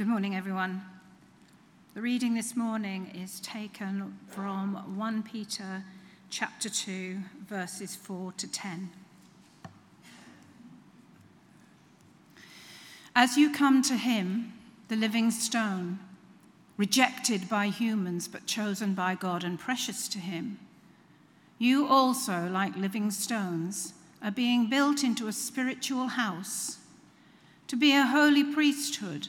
Good morning, everyone. The reading this morning is taken from 1 Peter chapter 2, verses 4 to 10. As you come to him, the living stone, rejected by humans but chosen by God and precious to him, you also, like living stones, are being built into a spiritual house to be a holy priesthood,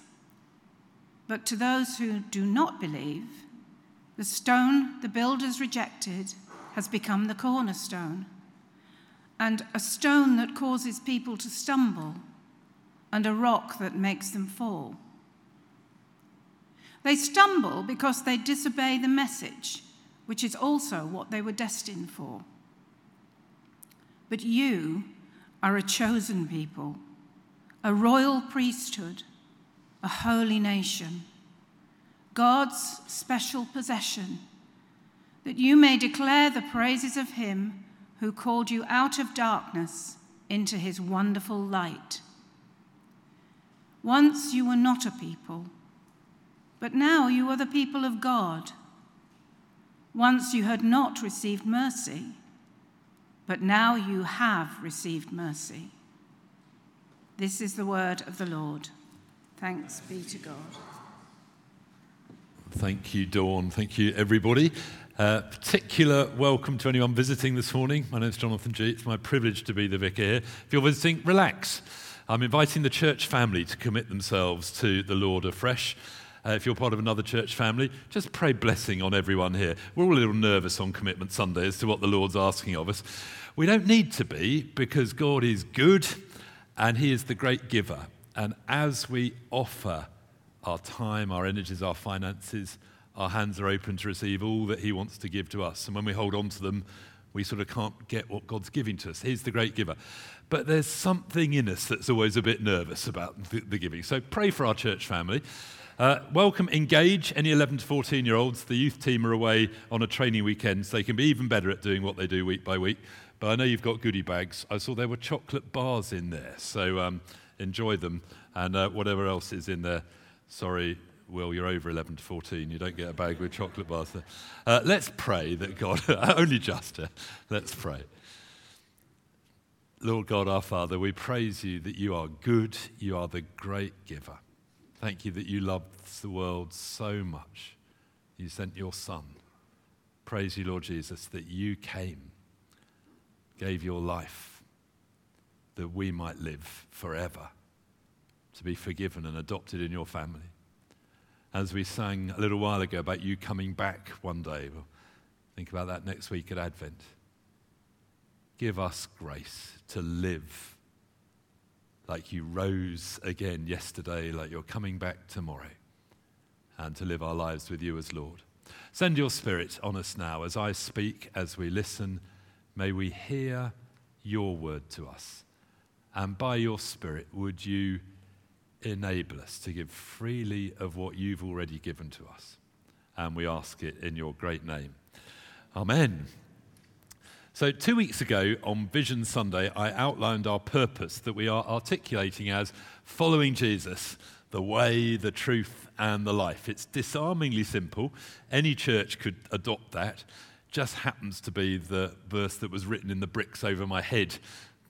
But to those who do not believe, the stone the builders rejected has become the cornerstone, and a stone that causes people to stumble, and a rock that makes them fall. They stumble because they disobey the message, which is also what they were destined for. But you are a chosen people a royal priesthood, a holy nation, God's special possession, that you may declare the praises of him who called you out of darkness into his wonderful light. Once you were not a people, but now you are the people of God. Once you had not received mercy, but now you have received mercy. This is the word of the Lord. Thanks be to God. Thank you, Dawn. Thank you, everybody. Uh, particular welcome to anyone visiting this morning. My name is Jonathan G. It's my privilege to be the vicar here. If you're visiting, relax. I'm inviting the church family to commit themselves to the Lord afresh. Uh, if you're part of another church family, just pray blessing on everyone here. We're all a little nervous on Commitment Sunday as to what the Lord's asking of us. We don't need to be because God is good and He is the great giver. And as we offer our time, our energies, our finances, our hands are open to receive all that He wants to give to us. And when we hold on to them, we sort of can't get what God's giving to us. He's the great giver. But there's something in us that's always a bit nervous about the, the giving. So pray for our church family. Uh, welcome, engage any 11 to 14 year olds. The youth team are away on a training weekend, so they can be even better at doing what they do week by week. But I know you've got goodie bags. I saw there were chocolate bars in there, so um, enjoy them. And uh, whatever else is in there, sorry, Will, you're over 11 to 14. You don't get a bag with chocolate bars. Uh, let's pray that God, only just, uh, let's pray. Lord God, our Father, we praise you that you are good, you are the great giver. Thank you that you loved the world so much. You sent your Son. Praise you, Lord Jesus, that you came gave your life that we might live forever, to be forgiven and adopted in your family. As we sang a little while ago about you coming back one day, we'll think about that next week at Advent. Give us grace to live like you rose again yesterday, like you're coming back tomorrow, and to live our lives with you as Lord. Send your spirit on us now as I speak, as we listen May we hear your word to us. And by your Spirit, would you enable us to give freely of what you've already given to us? And we ask it in your great name. Amen. So, two weeks ago on Vision Sunday, I outlined our purpose that we are articulating as following Jesus, the way, the truth, and the life. It's disarmingly simple. Any church could adopt that just happens to be the verse that was written in the bricks over my head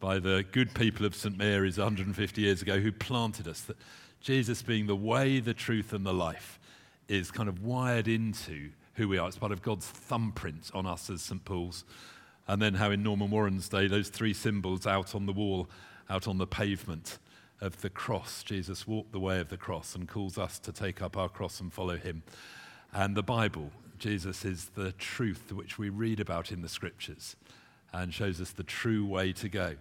by the good people of St. Mary's 150 years ago who planted us. That Jesus, being the way, the truth, and the life, is kind of wired into who we are. It's part of God's thumbprint on us as St. Paul's. And then how in Norman Warren's day, those three symbols out on the wall, out on the pavement of the cross, Jesus walked the way of the cross and calls us to take up our cross and follow him. And the Bible Jesus is the truth which we read about in the scriptures and shows us the true way to go.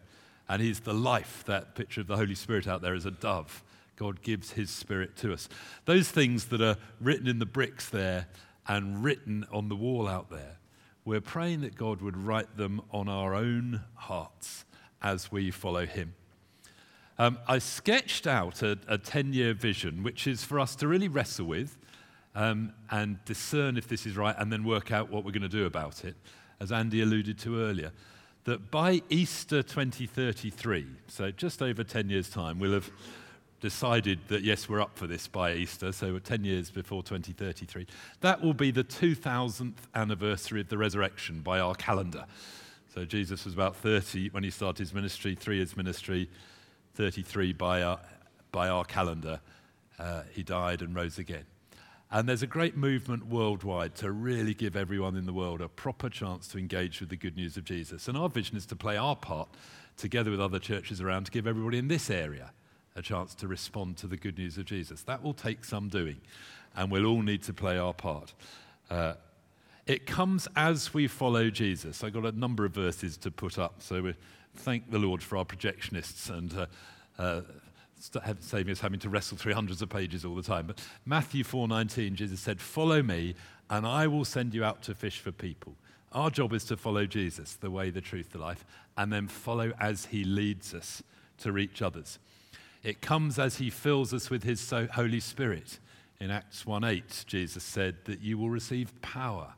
And he's the life, that picture of the Holy Spirit out there is a dove God gives his spirit to us. Those things that are written in the bricks there and written on the wall out there, we're praying that God would write them on our own hearts as we follow him. Um, I sketched out a 10 year vision, which is for us to really wrestle with um, and discern if this is right and then work out what we're going to do about it, as Andy alluded to earlier. That by Easter 2033, so just over 10 years' time, we'll have decided that yes, we're up for this by Easter, so 10 years before 2033. That will be the 2000th anniversary of the resurrection by our calendar. So Jesus was about 30 when he started his ministry, three years ministry, 33 by our, by our calendar. Uh, he died and rose again. And there's a great movement worldwide to really give everyone in the world a proper chance to engage with the good news of Jesus. And our vision is to play our part together with other churches around to give everybody in this area a chance to respond to the good news of Jesus. That will take some doing, and we'll all need to play our part. Uh, it comes as we follow Jesus. I've got a number of verses to put up, so we thank the Lord for our projectionists and uh, uh, saving us having to wrestle through hundreds of pages all the time. But Matthew 4:19, Jesus said, "Follow me, and I will send you out to fish for people." Our job is to follow Jesus, the way, the truth, the life, and then follow as he leads us to reach others. It comes as he fills us with his Holy Spirit. In Acts 1:8, Jesus said that you will receive power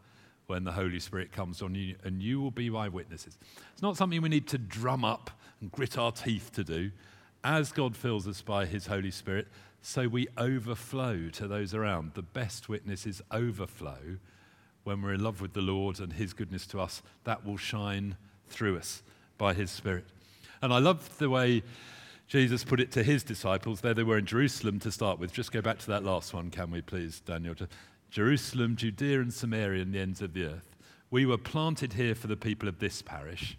when the Holy Spirit comes on you, and you will be my witnesses. It's not something we need to drum up and grit our teeth to do. As God fills us by his Holy Spirit, so we overflow to those around. The best witness is overflow. When we're in love with the Lord and his goodness to us, that will shine through us by his Spirit. And I love the way Jesus put it to his disciples. There they were in Jerusalem to start with. Just go back to that last one, can we please, Daniel? Jerusalem, Judea, and Samaria, and the ends of the earth. We were planted here for the people of this parish.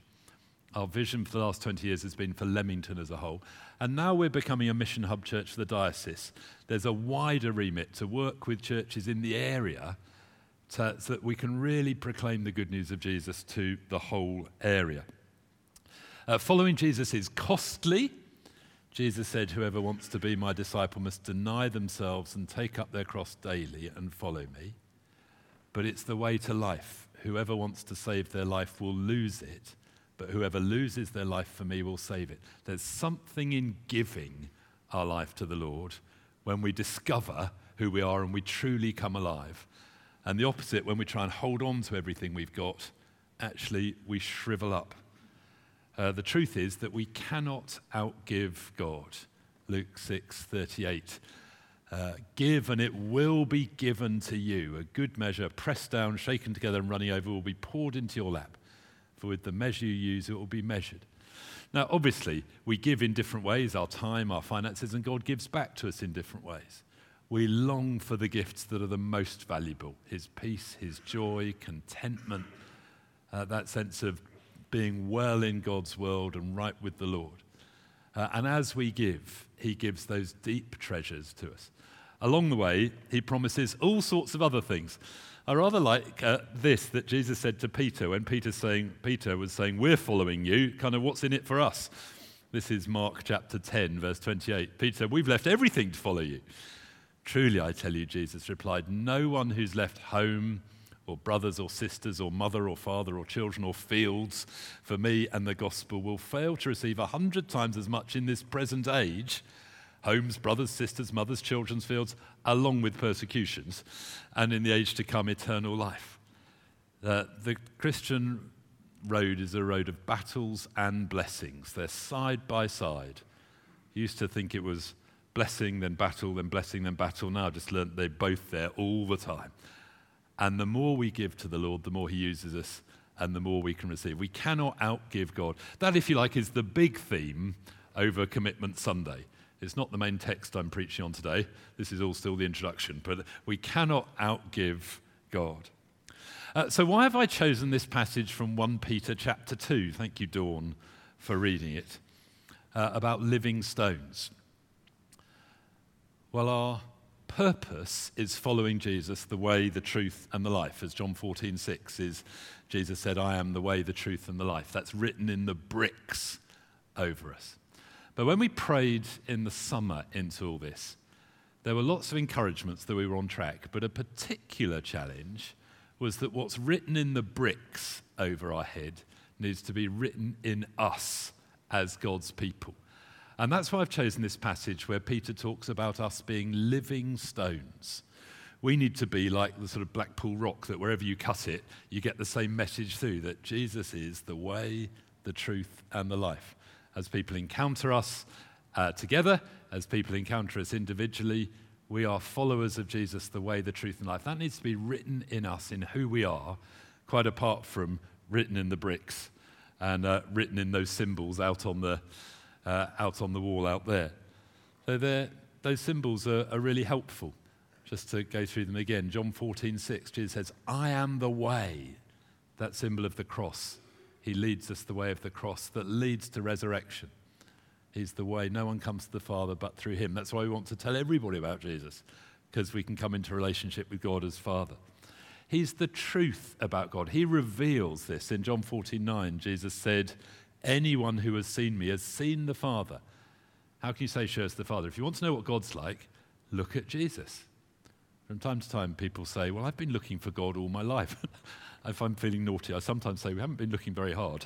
Our vision for the last 20 years has been for Leamington as a whole. And now we're becoming a mission hub church for the diocese. There's a wider remit to work with churches in the area to, so that we can really proclaim the good news of Jesus to the whole area. Uh, following Jesus is costly Jesus said, Whoever wants to be my disciple must deny themselves and take up their cross daily and follow me. But it's the way to life. Whoever wants to save their life will lose it, but whoever loses their life for me will save it. There's something in giving our life to the Lord when we discover who we are and we truly come alive. And the opposite, when we try and hold on to everything we've got, actually we shrivel up uh, the truth is that we cannot outgive God. Luke 6 38. Uh, give and it will be given to you. A good measure, pressed down, shaken together, and running over, will be poured into your lap. For with the measure you use, it will be measured. Now, obviously, we give in different ways our time, our finances, and God gives back to us in different ways. We long for the gifts that are the most valuable His peace, His joy, contentment, uh, that sense of being well in God's world and right with the Lord. Uh, and as we give, He gives those deep treasures to us. Along the way, He promises all sorts of other things. I rather like uh, this that Jesus said to Peter when saying, Peter was saying, We're following you, kind of what's in it for us? This is Mark chapter 10, verse 28. Peter said, We've left everything to follow you. Truly, I tell you, Jesus replied, No one who's left home or brothers or sisters or mother or father or children or fields for me and the gospel will fail to receive a hundred times as much in this present age homes, brothers, sisters, mothers, children's fields, along with persecutions, and in the age to come, eternal life. Uh, the Christian road is a road of battles and blessings. They're side by side. Used to think it was blessing, then battle, then blessing, then battle. Now I've just learned they're both there all the time. And the more we give to the Lord, the more He uses us and the more we can receive. We cannot outgive God. That, if you like, is the big theme over Commitment Sunday. It's not the main text I'm preaching on today. This is all still the introduction. But we cannot outgive God. Uh, so, why have I chosen this passage from 1 Peter chapter 2? Thank you, Dawn, for reading it. Uh, about living stones. Well, our purpose is following Jesus, the way, the truth, and the life. As John 14, 6 is, Jesus said, I am the way, the truth, and the life. That's written in the bricks over us. But when we prayed in the summer into all this, there were lots of encouragements that we were on track, but a particular challenge was that what's written in the bricks over our head needs to be written in us as God's people. And that's why I've chosen this passage where Peter talks about us being living stones. We need to be like the sort of Blackpool rock that wherever you cut it, you get the same message through that Jesus is the way, the truth, and the life. As people encounter us uh, together, as people encounter us individually, we are followers of Jesus, the way, the truth, and life. That needs to be written in us, in who we are, quite apart from written in the bricks and uh, written in those symbols out on the, uh, out on the wall out there. So those symbols are, are, really helpful. Just to go through them again, John 14, 6, Jesus says, I am the way, that symbol of the cross. He leads us the way of the cross that leads to resurrection. He's the way. No one comes to the Father but through him. That's why we want to tell everybody about Jesus, because we can come into relationship with God as Father. He's the truth about God. He reveals this. In John 49, Jesus said, Anyone who has seen me has seen the Father. How can you say, Show us the Father? If you want to know what God's like, look at Jesus. From time to time, people say, Well, I've been looking for God all my life. if I'm feeling naughty, I sometimes say, We haven't been looking very hard?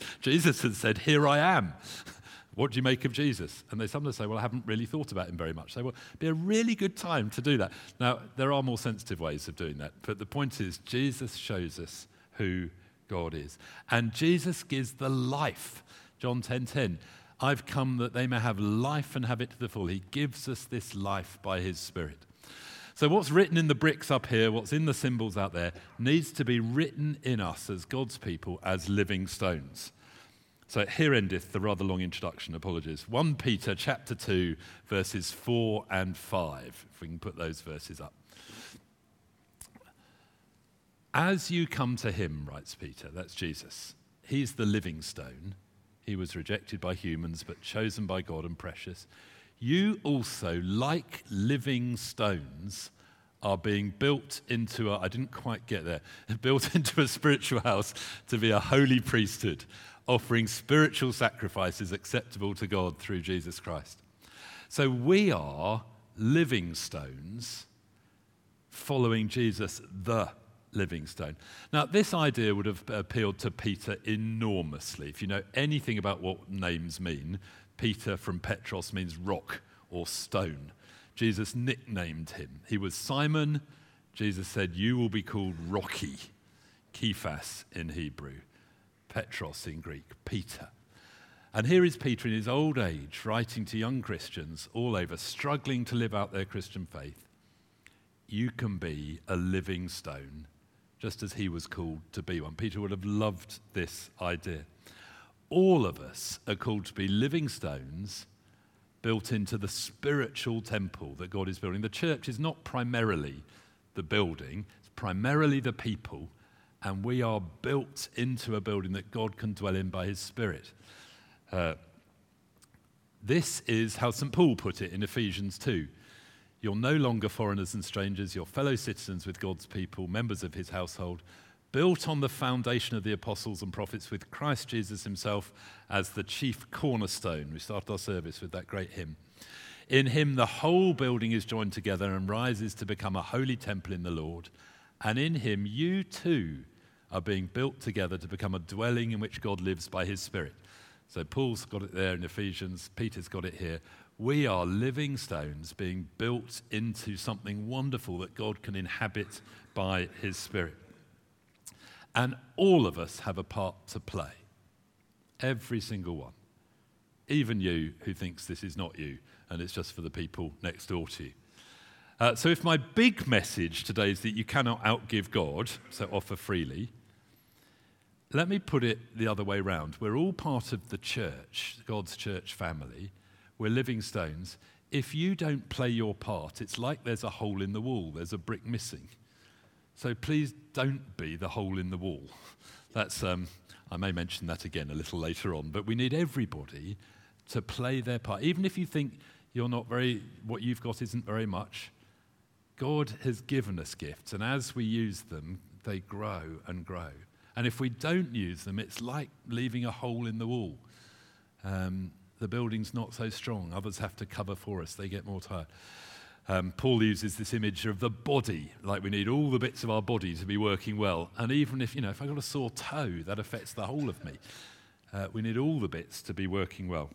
Jesus has said, Here I am. What do you make of Jesus? And they sometimes say, Well, I haven't really thought about him very much. Say, Well, it'd be a really good time to do that. Now, there are more sensitive ways of doing that, but the point is, Jesus shows us who God is. And Jesus gives the life. John 10 10. I've come that they may have life and have it to the full. He gives us this life by his Spirit. So, what's written in the bricks up here, what's in the symbols out there, needs to be written in us as God's people as living stones. So here endeth the rather long introduction, apologies. 1 Peter chapter 2, verses 4 and 5, if we can put those verses up. As you come to him, writes Peter, that's Jesus, he's the living stone. He was rejected by humans, but chosen by God and precious. You also, like living stones, are being built into a, I didn't quite get there, built into a spiritual house to be a holy priesthood offering spiritual sacrifices acceptable to God through Jesus Christ. So we are living stones following Jesus, the living stone. Now, this idea would have appealed to Peter enormously. If you know anything about what names mean, Peter from Petros means rock or stone. Jesus nicknamed him. He was Simon. Jesus said, You will be called Rocky, Kephas in Hebrew. Petros in Greek, Peter. And here is Peter in his old age writing to young Christians all over, struggling to live out their Christian faith. You can be a living stone, just as he was called to be one. Peter would have loved this idea. All of us are called to be living stones built into the spiritual temple that God is building. The church is not primarily the building, it's primarily the people and we are built into a building that God can dwell in by his Spirit. Uh, this is how St. Paul put it in Ephesians 2. You're no longer foreigners and strangers, you're fellow citizens with God's people, members of his household, built on the foundation of the apostles and prophets, with Christ Jesus himself as the chief cornerstone. We started our service with that great hymn. In him, the whole building is joined together and rises to become a holy temple in the Lord. And in him, you too are being built together to become a dwelling in which God lives by his Spirit. So Paul's got it there in Ephesians, Peter's got it here. We are living stones being built into something wonderful that God can inhabit by his Spirit. And all of us have a part to play. Every single one. Even you who thinks this is not you and it's just for the people next door to you. Uh, so, if my big message today is that you cannot outgive God, so offer freely, let me put it the other way around. We're all part of the church, God's church family. We're living stones. If you don't play your part, it's like there's a hole in the wall, there's a brick missing. So please don't be the hole in the wall. That's, um, I may mention that again a little later on, but we need everybody to play their part. Even if you think you're not very, what you've got isn't very much, God has given us gifts, and as we use them, they grow and grow. And if we don't use them, it's like leaving a hole in the wall. Um, the building's not so strong. Others have to cover for us, they get more tired. Um, Paul uses this image of the body, like we need all the bits of our body to be working well. And even if, you know, if I've got a sore toe, that affects the whole of me. Uh, we need all the bits to be working well.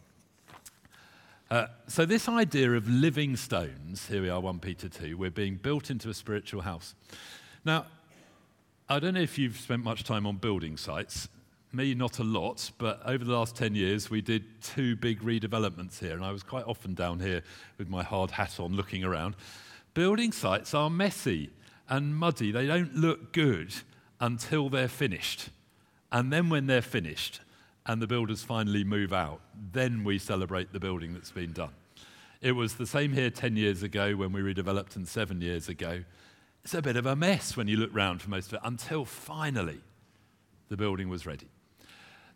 Uh, so, this idea of living stones, here we are, 1 Peter 2, we're being built into a spiritual house. Now, I don't know if you've spent much time on building sites. Me, not a lot, but over the last 10 years, we did two big redevelopments here, and I was quite often down here with my hard hat on looking around. Building sites are messy and muddy. They don't look good until they're finished. And then, when they're finished and the builders finally move out, then we celebrate the building that's been done. It was the same here 10 years ago when we redeveloped, and seven years ago. It's a bit of a mess when you look round for most of it until finally the building was ready.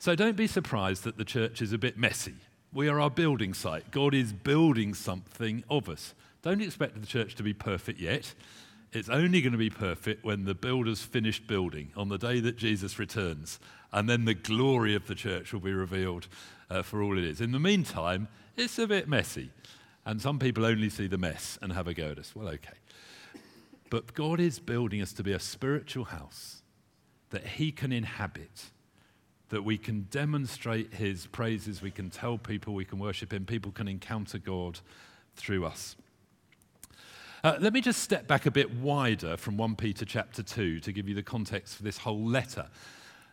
So don't be surprised that the church is a bit messy. We are our building site. God is building something of us. Don't expect the church to be perfect yet. It's only going to be perfect when the builder's finish building on the day that Jesus returns. And then the glory of the church will be revealed uh, for all it is. In the meantime, it's a bit messy. And some people only see the mess and have a go at us. Well, okay. But God is building us to be a spiritual house that He can inhabit that we can demonstrate his praises, we can tell people, we can worship him, people can encounter God through us. Uh, let me just step back a bit wider from 1 Peter chapter 2 to give you the context for this whole letter.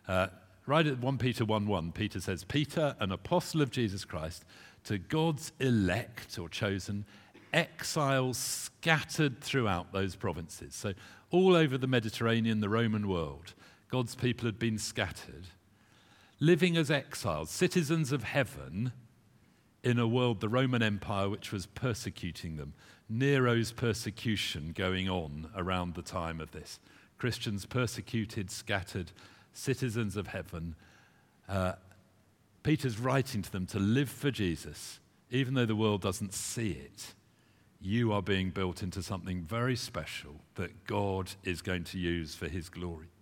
Uh, right at 1 Peter 1 1, Peter says, Peter, an apostle of Jesus Christ, to God's elect or chosen, exiles scattered throughout those provinces. So, all over the Mediterranean, the Roman world, God's people had been scattered living as exiles, citizens of heaven, in a world, the Roman Empire, which was persecuting them. Nero's persecution going on around the time of this. Christians persecuted, scattered, citizens of heaven. Uh, Peter's writing to them to live for Jesus, even though the world doesn't see it. You are being built into something very special that God is going to use for his glory.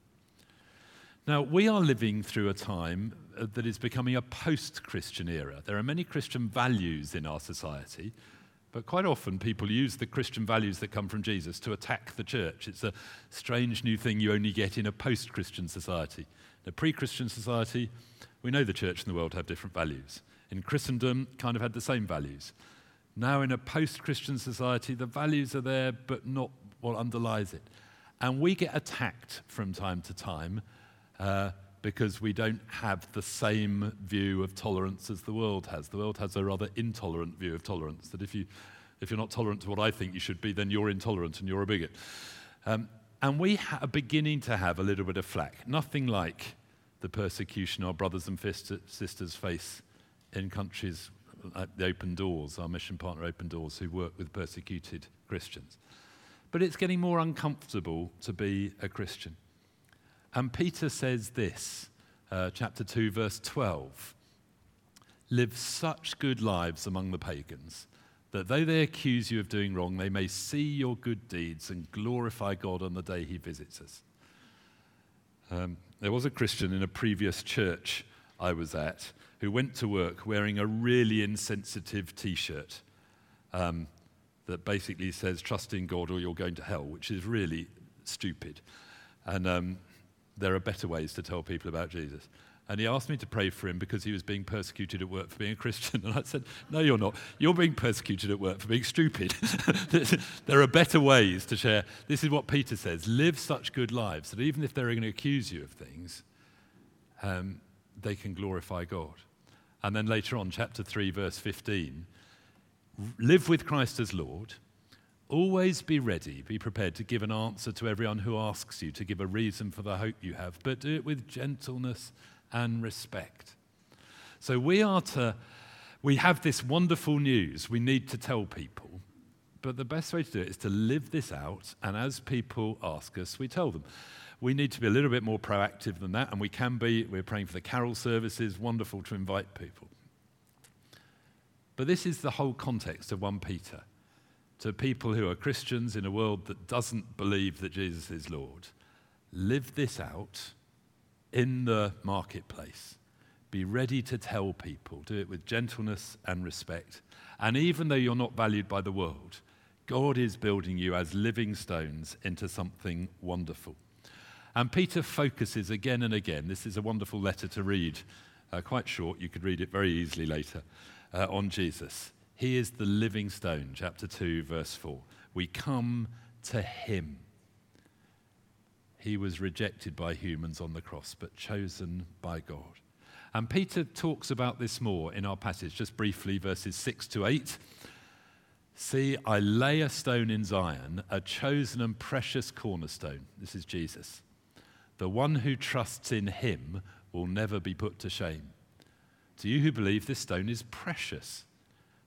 Now, we are living through a time uh, that is becoming a post Christian era. There are many Christian values in our society, but quite often people use the Christian values that come from Jesus to attack the church. It's a strange new thing you only get in a post Christian society. In a pre Christian society, we know the church and the world have different values. In Christendom, kind of had the same values. Now, in a post Christian society, the values are there, but not what underlies it. And we get attacked from time to time uh, because we don't have the same view of tolerance as the world has. The world has a rather intolerant view of tolerance, that if, you, if you're not tolerant to what I think you should be, then you're intolerant and you're a bigot. Um, and we ha- are beginning to have a little bit of flack. Nothing like the persecution our brothers and sisters face in countries like the Open Doors, our mission partner Open Doors, who work with persecuted Christians. But it's getting more uncomfortable to be a Christian. And Peter says this, uh, chapter 2, verse 12 Live such good lives among the pagans that though they accuse you of doing wrong, they may see your good deeds and glorify God on the day he visits us. Um, there was a Christian in a previous church I was at who went to work wearing a really insensitive t shirt um, that basically says, Trust in God or you're going to hell, which is really stupid. And um, there are better ways to tell people about Jesus. And he asked me to pray for him because he was being persecuted at work for being a Christian. And I said, No, you're not. You're being persecuted at work for being stupid. there are better ways to share. This is what Peter says live such good lives that even if they're going to accuse you of things, um, they can glorify God. And then later on, chapter 3, verse 15 live with Christ as Lord Always be ready, be prepared to give an answer to everyone who asks you, to give a reason for the hope you have, but do it with gentleness and respect. So we are to, we have this wonderful news we need to tell people, but the best way to do it is to live this out, and as people ask us, we tell them. We need to be a little bit more proactive than that, and we can be. We're praying for the carol services, wonderful to invite people. But this is the whole context of 1 Peter to people who are Christians in a world that doesn't believe that Jesus is Lord. Live this out in the marketplace. Be ready to tell people. Do it with gentleness and respect. And even though you're not valued by the world, God is building you as living stones into something wonderful. And Peter focuses again and again. This is a wonderful letter to read, uh, quite short. You could read it very easily later uh, on Jesus. He is the living stone, chapter 2, verse 4. We come to him. He was rejected by humans on the cross, but chosen by God. And Peter talks about this more in our passage, just briefly, verses 6 to 8. See, I lay a stone in Zion, a chosen and precious cornerstone. This is Jesus. The one who trusts in him will never be put to shame. To you who believe, this stone is precious.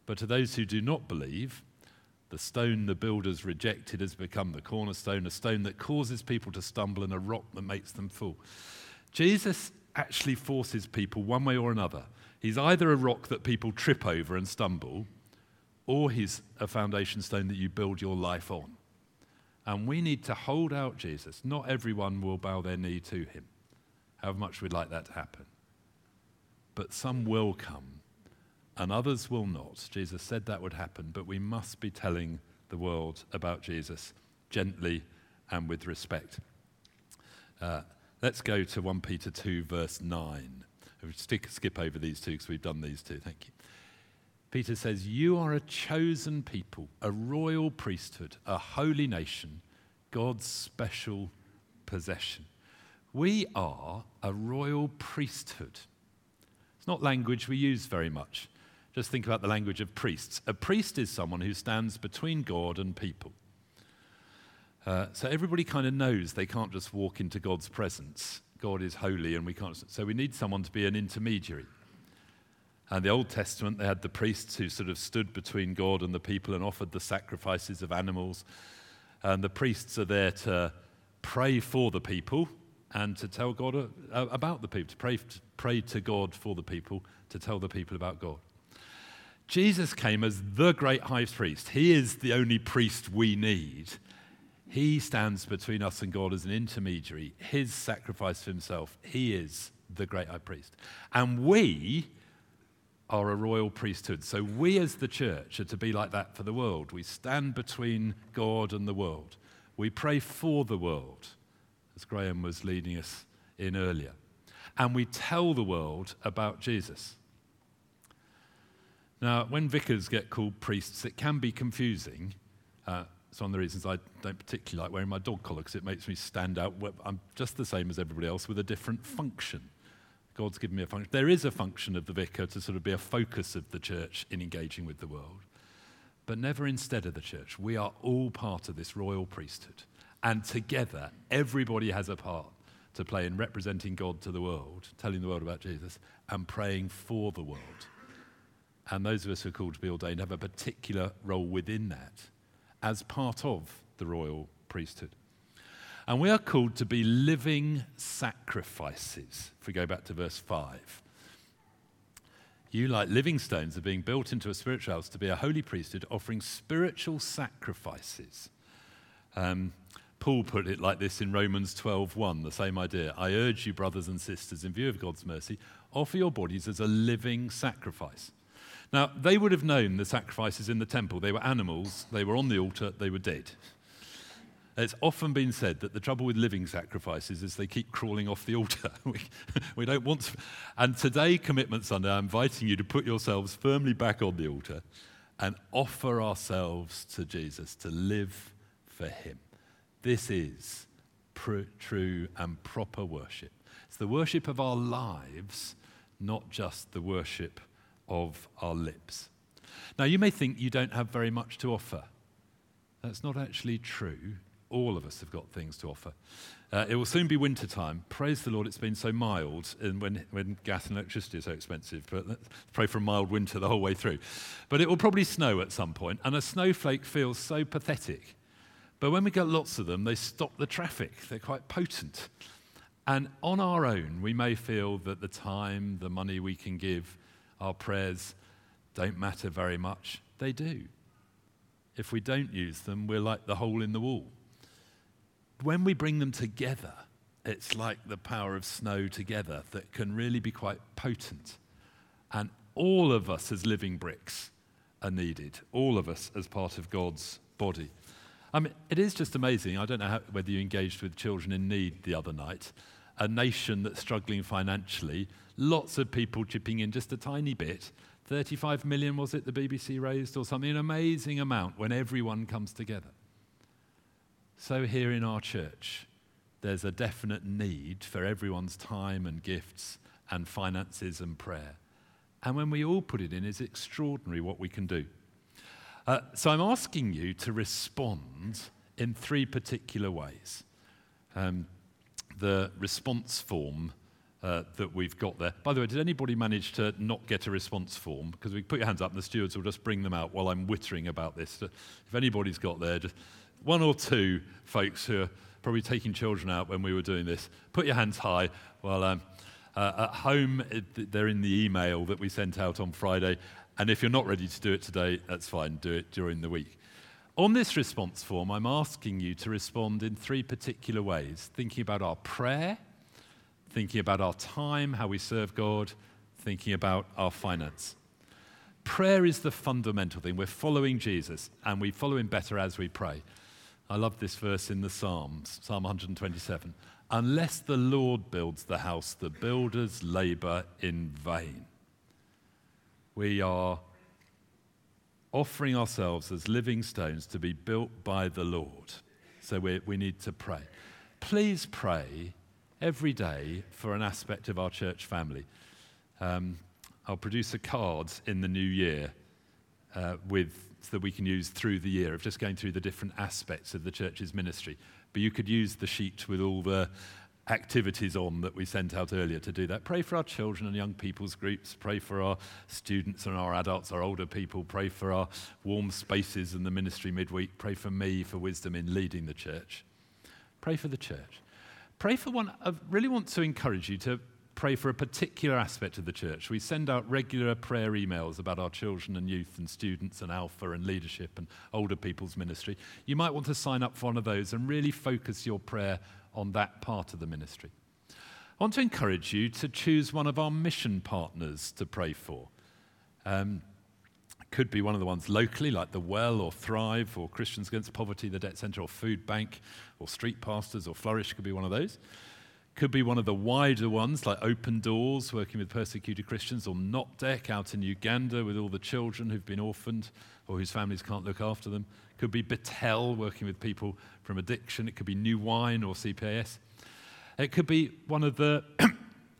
But to those who do not believe, the stone the builders rejected has become the cornerstone, a stone that causes people to stumble and a rock that makes them fall. Jesus actually forces people one way or another. He's either a rock that people trip over and stumble, or he's a foundation stone that you build your life on. And we need to hold out Jesus. Not everyone will bow their knee to him, however much we'd like that to happen. But some will come, and others will not. Jesus said that would happen, but we must be telling the world about Jesus gently and with respect. Uh, Let's go to 1 Peter 2, verse 9. Stick, skip over these two because we've done these two. Thank you. Peter says, You are a chosen people, a royal priesthood, a holy nation, God's special possession. We are a royal priesthood. It's not language we use very much. Just think about the language of priests. A priest is someone who stands between God and people. Uh, so everybody kind of knows they can't just walk into God's presence. God is holy and we can't. So we need someone to be an intermediary. And the Old Testament, they had the priests who sort of stood between God and the people and offered the sacrifices of animals. And the priests are there to pray for the people and to tell God uh, about the people, to pray, to pray to God for the people, to tell the people about God. Jesus came as the great high priest. He is the only priest we need he stands between us and God as an intermediary. His sacrifice for himself, he is the great high priest. And we are a royal priesthood. So we as the church are to be like that for the world. We stand between God and the world. We pray for the world, as Graham was leading us in earlier. And we tell the world about Jesus. Now, when vicars get called priests, it can be confusing. Uh, it's one of the reasons I don't particularly like wearing my dog collar because it makes me stand out. I'm just the same as everybody else with a different function. God's given me a function. There is a function of the vicar to sort of be a focus of the church in engaging with the world, but never instead of the church. We are all part of this royal priesthood. And together, everybody has a part to play in representing God to the world, telling the world about Jesus, and praying for the world. And those of us who are called to be ordained have a particular role within that as part of the royal priesthood. And we are called to be living sacrifices. If we go back to verse 5. You, like living stones, are being built into a spiritual house to be a holy priesthood, offering spiritual sacrifices. Um, Paul put it like this in Romans 12:1, the same idea. I urge you, brothers and sisters, in view of God's mercy, offer your bodies as a living sacrifice. Now, they would have known the sacrifices in the temple. They were animals, they were on the altar, they were dead. It's often been said that the trouble with living sacrifices is they keep crawling off the altar. we, we don't want to. And today, Commitment Sunday, I'm inviting you to put yourselves firmly back on the altar and offer ourselves to Jesus to live for Him. This is pr- true and proper worship. It's the worship of our lives, not just the worship of our lips. Now, you may think you don't have very much to offer. That's not actually true. All of us have got things to offer. Uh, it will soon be winter time. Praise the Lord, it's been so mild and when, when gas and electricity are so expensive. But let's pray for a mild winter the whole way through. But it will probably snow at some point, and a snowflake feels so pathetic. But when we get lots of them, they stop the traffic. They're quite potent. And on our own, we may feel that the time, the money we can give, our prayers don't matter very much. They do. If we don't use them, we're like the hole in the wall. When we bring them together it's like the power of snow together that can really be quite potent. And all of us as living bricks are needed, all of us as part of God's body. I mean, it is just amazing. I don't know how, whether you engaged with children in need the other night. A nation that's struggling financially, lots of people chipping in just a tiny bit. 35 million, was it, the BBC raised, or something? An amazing amount when everyone comes together. So, here in our church, there's a definite need for everyone's time and gifts and finances and prayer. And when we all put it in, it's extraordinary what we can do. Uh, so I'm asking you to respond in three particular ways. Um, the response form uh, that we've got there. By the way, did anybody manage to not get a response form? Because we put your hands up and the stewards will just bring them out while I'm wittering about this. If anybody's got there, just one or two folks who are probably taking children out when we were doing this, put your hands high while um, uh, at home, it, they're in the email that we sent out on Friday. And if you're not ready to do it today, that's fine, do it during the week. On this response form, I'm asking you to respond in three particular ways thinking about our prayer, thinking about our time, how we serve God, thinking about our finance. Prayer is the fundamental thing. We're following Jesus, and we follow him better as we pray. I love this verse in the Psalms, Psalm 127. Unless the Lord builds the house, the builders labor in vain. We are offering ourselves as living stones to be built by the Lord. So we, we need to pray. Please pray every day for an aspect of our church family. Um, I'll produce a card in the new year uh, with, that we can use through the year of just going through the different aspects of the church's ministry. But you could use the sheet with all the activities on that we sent out earlier to do that. Pray for our children and young people's groups. Pray for our students and our adults, our older people. Pray for our warm spaces in the ministry midweek. Pray for me for wisdom in leading the church. Pray for the church. Pray for one. I really want to encourage you to pray for a particular aspect of the church. We send out regular prayer emails about our children and youth and students and Alpha and leadership and older people's ministry. You might want to sign up for one of those and really focus your prayer on that part of the ministry. I want to encourage you to choose one of our mission partners to pray for. Um, could be one of the ones locally, like the Well or Thrive or Christians Against Poverty, the Debt Centre or Food Bank or Street Pastors or Flourish could be one of those. Could be one of the wider ones like Open Doors, working with persecuted Christians, or Nopdek out in Uganda with all the children who've been orphaned or whose families can't look after them. Could be Betel, working with people from addiction. It could be New Wine or CPAS. It could be one of the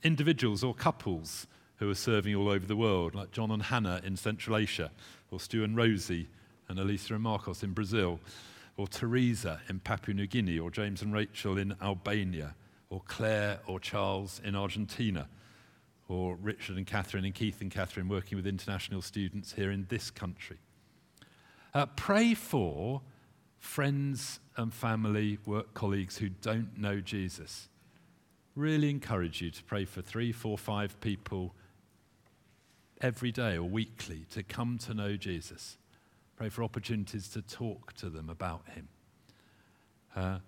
individuals or couples who are serving all over the world, like John and Hannah in Central Asia, or Stu and Rosie, and Elisa and Marcos in Brazil, or Teresa in Papua New Guinea, or James and Rachel in Albania or Claire or Charles in Argentina, or Richard and Catherine and Keith and Catherine working with international students here in this country. Uh, pray for friends and family, work colleagues who don't know Jesus. Really encourage you to pray for three, four, five people every day or weekly to come to know Jesus. Pray for opportunities to talk to them about him. Uh,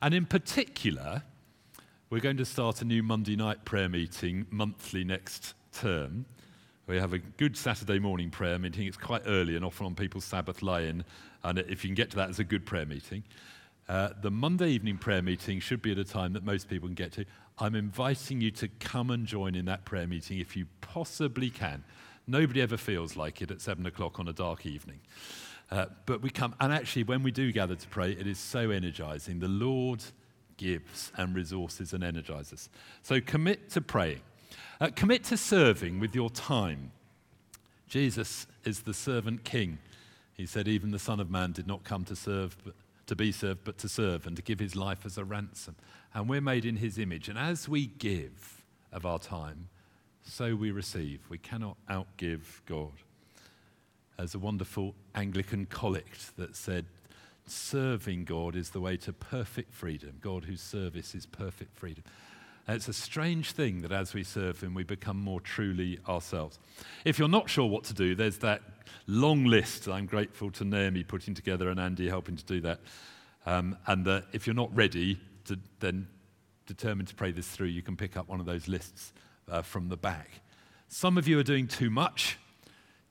and in particular, we're going to start a new Monday night prayer meeting monthly next term. We have a good Saturday morning prayer meeting. It's quite early and often on people's Sabbath lie in. And if you can get to that, it's a good prayer meeting. Uh, the Monday evening prayer meeting should be at a time that most people can get to. I'm inviting you to come and join in that prayer meeting if you possibly can. Nobody ever feels like it at seven o'clock on a dark evening. Uh, but we come, and actually, when we do gather to pray, it is so energizing. The Lord gives and resources and energizes. So commit to praying. Uh, commit to serving with your time. Jesus is the servant king. He said, Even the Son of Man did not come to serve, but to be served, but to serve and to give his life as a ransom. And we're made in his image. And as we give of our time, so we receive. We cannot outgive God. There's a wonderful Anglican collect that said, serving God is the way to perfect freedom. God whose service is perfect freedom. And it's a strange thing that as we serve Him, we become more truly ourselves. If you're not sure what to do, there's that long list. I'm grateful to Naomi putting together and Andy helping to do that. Um, and that if you're not ready, to, then determined to pray this through, you can pick up one of those lists uh, from the back. Some of you are doing too much.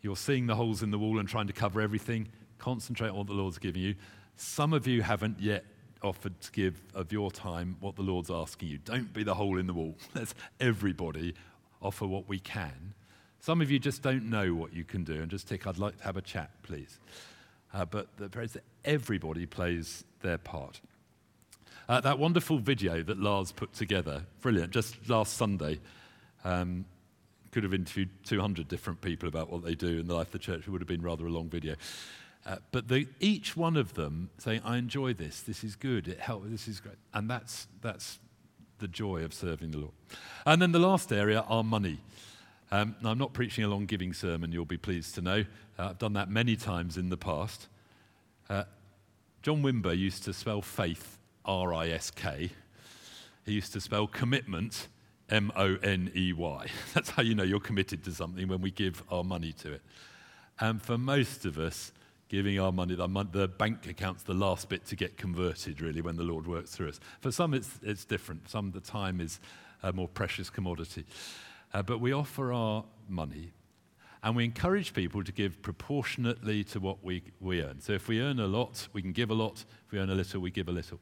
You're seeing the holes in the wall and trying to cover everything. Concentrate on what the Lord's giving you. Some of you haven't yet offered to give of your time what the Lord's asking you. Don't be the hole in the wall. Let's everybody offer what we can. Some of you just don't know what you can do and just tick, I'd like to have a chat, please. Uh, but the praise that everybody plays their part. Uh, that wonderful video that Lars put together, brilliant, just last Sunday. Um, could have interviewed 200 different people about what they do in the life of the church. It would have been rather a long video. Uh, but the, each one of them saying, I enjoy this, this is good, it helps, this is great. And that's, that's the joy of serving the Lord. And then the last area are money. Um, I'm not preaching a long giving sermon, you'll be pleased to know. Uh, I've done that many times in the past. Uh, John Wimber used to spell faith R I S K. He used to spell commitment M O N E Y. That's how you know you're committed to something when we give our money to it. And for most of us, giving our money, the bank account's the last bit to get converted, really, when the Lord works through us. For some, it's, it's different. Some, the time is a more precious commodity. Uh, but we offer our money and we encourage people to give proportionately to what we, we earn. So if we earn a lot, we can give a lot. If we earn a little, we give a little.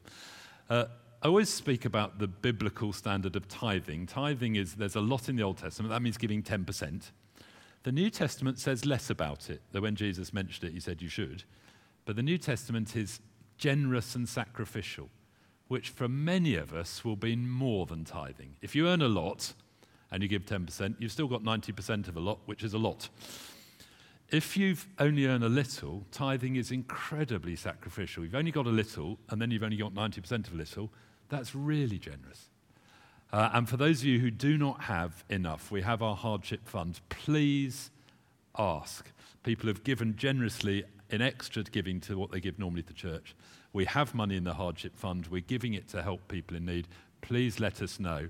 Uh, I always speak about the biblical standard of tithing. Tithing is, there's a lot in the Old Testament. That means giving 10%. The New Testament says less about it, though when Jesus mentioned it, he said you should. But the New Testament is generous and sacrificial, which for many of us will be more than tithing. If you earn a lot and you give 10%, you've still got 90% of a lot, which is a lot. If you've only earned a little, tithing is incredibly sacrificial. You've only got a little, and then you've only got 90% of a little. That's really generous. Uh, and for those of you who do not have enough, we have our hardship fund. Please ask. People have given generously in extra giving to what they give normally to church. We have money in the hardship fund. We're giving it to help people in need. Please let us know.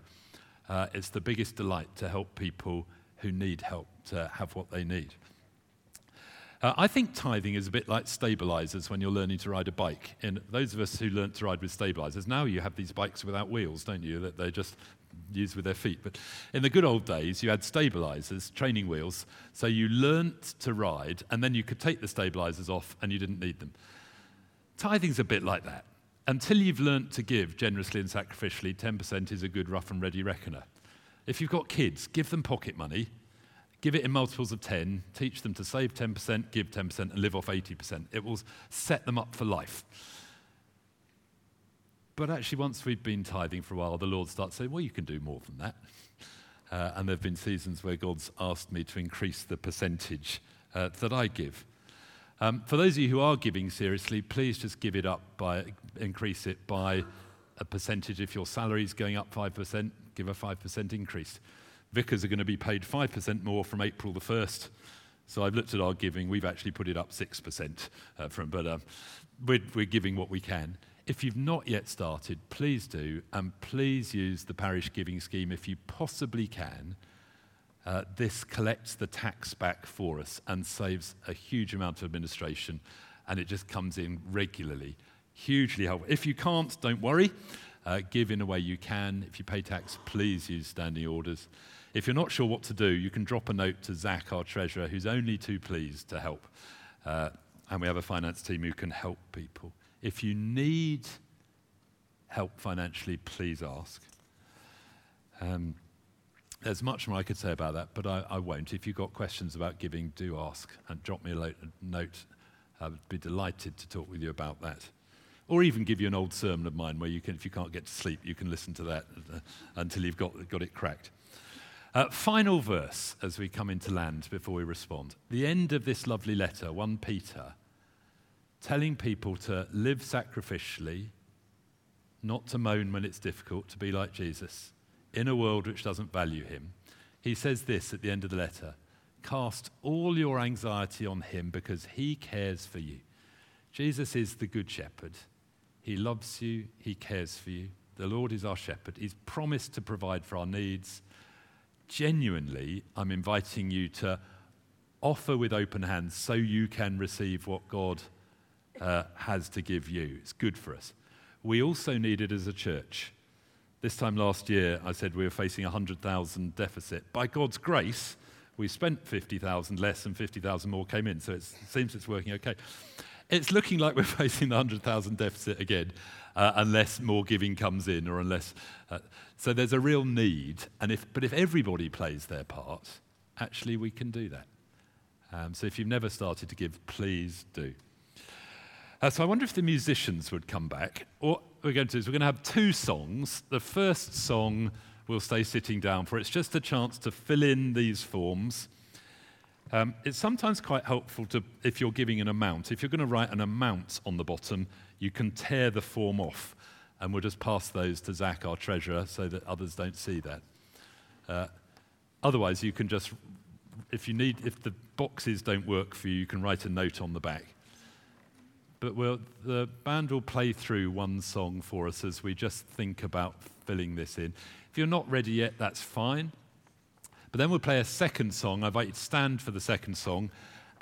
Uh, it's the biggest delight to help people who need help to have what they need. Uh, I think tithing is a bit like stabilizers when you're learning to ride a bike. And those of us who learnt to ride with stabilizers, now you have these bikes without wheels, don't you? That they just use with their feet. But in the good old days, you had stabilizers, training wheels, so you learnt to ride, and then you could take the stabilizers off and you didn't need them. Tithing's a bit like that. Until you've learnt to give generously and sacrificially, 10% is a good rough and ready reckoner. If you've got kids, give them pocket money Give it in multiples of 10, teach them to save 10%, give 10%, and live off 80%. It will set them up for life. But actually, once we've been tithing for a while, the Lord starts saying, Well, you can do more than that. Uh, and there have been seasons where God's asked me to increase the percentage uh, that I give. Um, for those of you who are giving seriously, please just give it up by increase it by a percentage. If your salary is going up 5%, give a 5% increase vicars are going to be paid 5% more from April the 1st. So I've looked at our giving. We've actually put it up 6%, uh, from, but um, we're, we're giving what we can. If you've not yet started, please do, and please use the parish giving scheme if you possibly can. Uh, this collects the tax back for us and saves a huge amount of administration, and it just comes in regularly. Hugely helpful. If you can't, don't worry. Uh, give in a way you can. If you pay tax, please use standing orders. If you're not sure what to do, you can drop a note to Zach, our treasurer, who's only too pleased to help. Uh, and we have a finance team who can help people. If you need help financially, please ask. Um, there's much more I could say about that, but I, I, won't. If you've got questions about giving, do ask and drop me a, note. I would be delighted to talk with you about that. Or even give you an old sermon of mine where you can, if you can't get to sleep, you can listen to that until you've got, got it cracked. Uh, final verse as we come into land before we respond. The end of this lovely letter, 1 Peter, telling people to live sacrificially, not to moan when it's difficult, to be like Jesus, in a world which doesn't value him. He says this at the end of the letter Cast all your anxiety on him because he cares for you. Jesus is the good shepherd. He loves you, he cares for you. The Lord is our shepherd. He's promised to provide for our needs genuinely, I'm inviting you to offer with open hands so you can receive what God uh, has to give you. It's good for us. We also need it as a church. This time last year, I said we were facing a 100,000 deficit. By God's grace, we spent 50,000 less and 50,000 more came in, so it seems it's working okay. It's looking like we're facing the 100,000 deficit again, uh, unless more giving comes in or unless. Uh, so there's a real need, and if, but if everybody plays their part, actually we can do that. Um, so if you've never started to give, please do. Uh, so I wonder if the musicians would come back. What we're going to do is we're going to have two songs. The first song we'll stay sitting down for. It's just a chance to fill in these forms. Um, it's sometimes quite helpful to, if you're giving an amount, if you're going to write an amount on the bottom, you can tear the form off. And we'll just pass those to Zach, our treasurer, so that others don't see that. Uh, otherwise, you can just, if you need, if the boxes don't work for you, you can write a note on the back. But we'll, the band will play through one song for us as we just think about filling this in. If you're not ready yet, that's fine. But then we'll play a second song. I invite you to stand for the second song.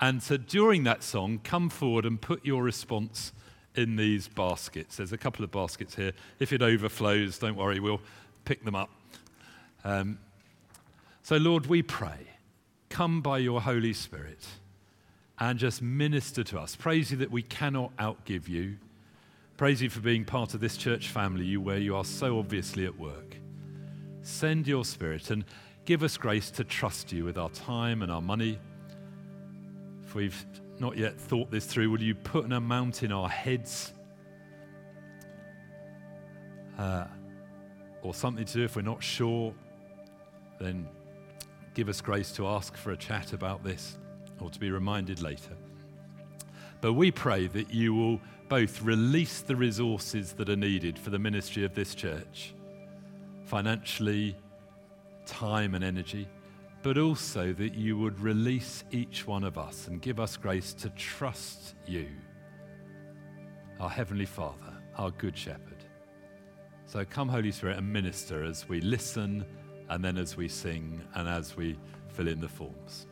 And so during that song, come forward and put your response in these baskets. There's a couple of baskets here. If it overflows, don't worry, we'll pick them up. Um, so, Lord, we pray, come by your Holy Spirit and just minister to us. Praise you that we cannot outgive you. Praise you for being part of this church family where you are so obviously at work. Send your spirit and give us grace to trust you with our time and our money. If we've not yet thought this through, will you put an amount in our heads? Uh, or something to do if we're not sure, then give us grace to ask for a chat about this or to be reminded later. But we pray that you will both release the resources that are needed for the ministry of this church financially, time, and energy, but also that you would release each one of us and give us grace to trust you, our Heavenly Father, our Good Shepherd. So come, Holy Spirit, and minister as we listen and then as we sing and as we fill in the forms.